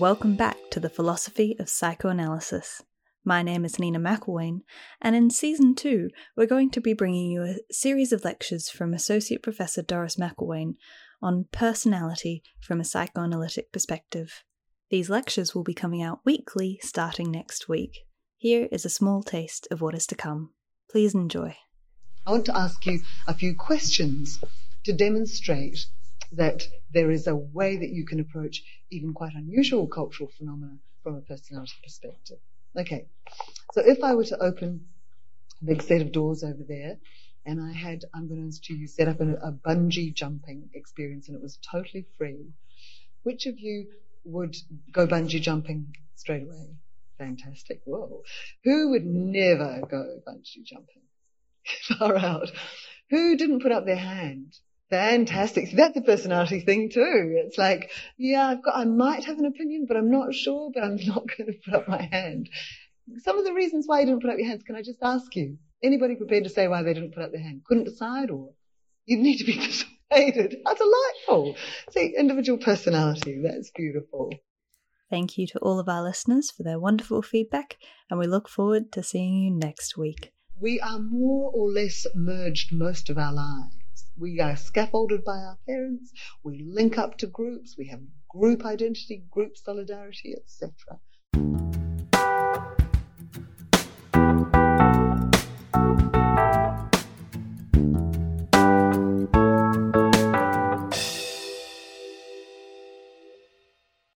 welcome back to the Philosophy of Psychoanalysis. My name is Nina McIlwain, and in Season 2, we're going to be bringing you a series of lectures from Associate Professor Doris McIlwain on personality from a psychoanalytic perspective. These lectures will be coming out weekly starting next week. Here is a small taste of what is to come. Please enjoy. I want to ask you a few questions to demonstrate that there is a way that you can approach even quite unusual cultural phenomena from a personality perspective. Okay, so if I were to open a big set of doors over there, and I had, unbeknownst to you, set up a, a bungee jumping experience, and it was totally free, which of you would go bungee jumping straight away? Fantastic. Whoa. Who would never go bungee jumping? Far out. Who didn't put up their hand? Fantastic. So that's a personality thing too. It's like, yeah, I've got, I might have an opinion, but I'm not sure, but I'm not going to put up my hand. Some of the reasons why you didn't put up your hands, can I just ask you? Anybody prepared to say why they didn't put up their hand? Couldn't decide or you need to be persuaded. How delightful. See, individual personality. That's beautiful. Thank you to all of our listeners for their wonderful feedback, and we look forward to seeing you next week. We are more or less merged most of our lives. We are scaffolded by our parents. We link up to groups. We have group identity, group solidarity, etc.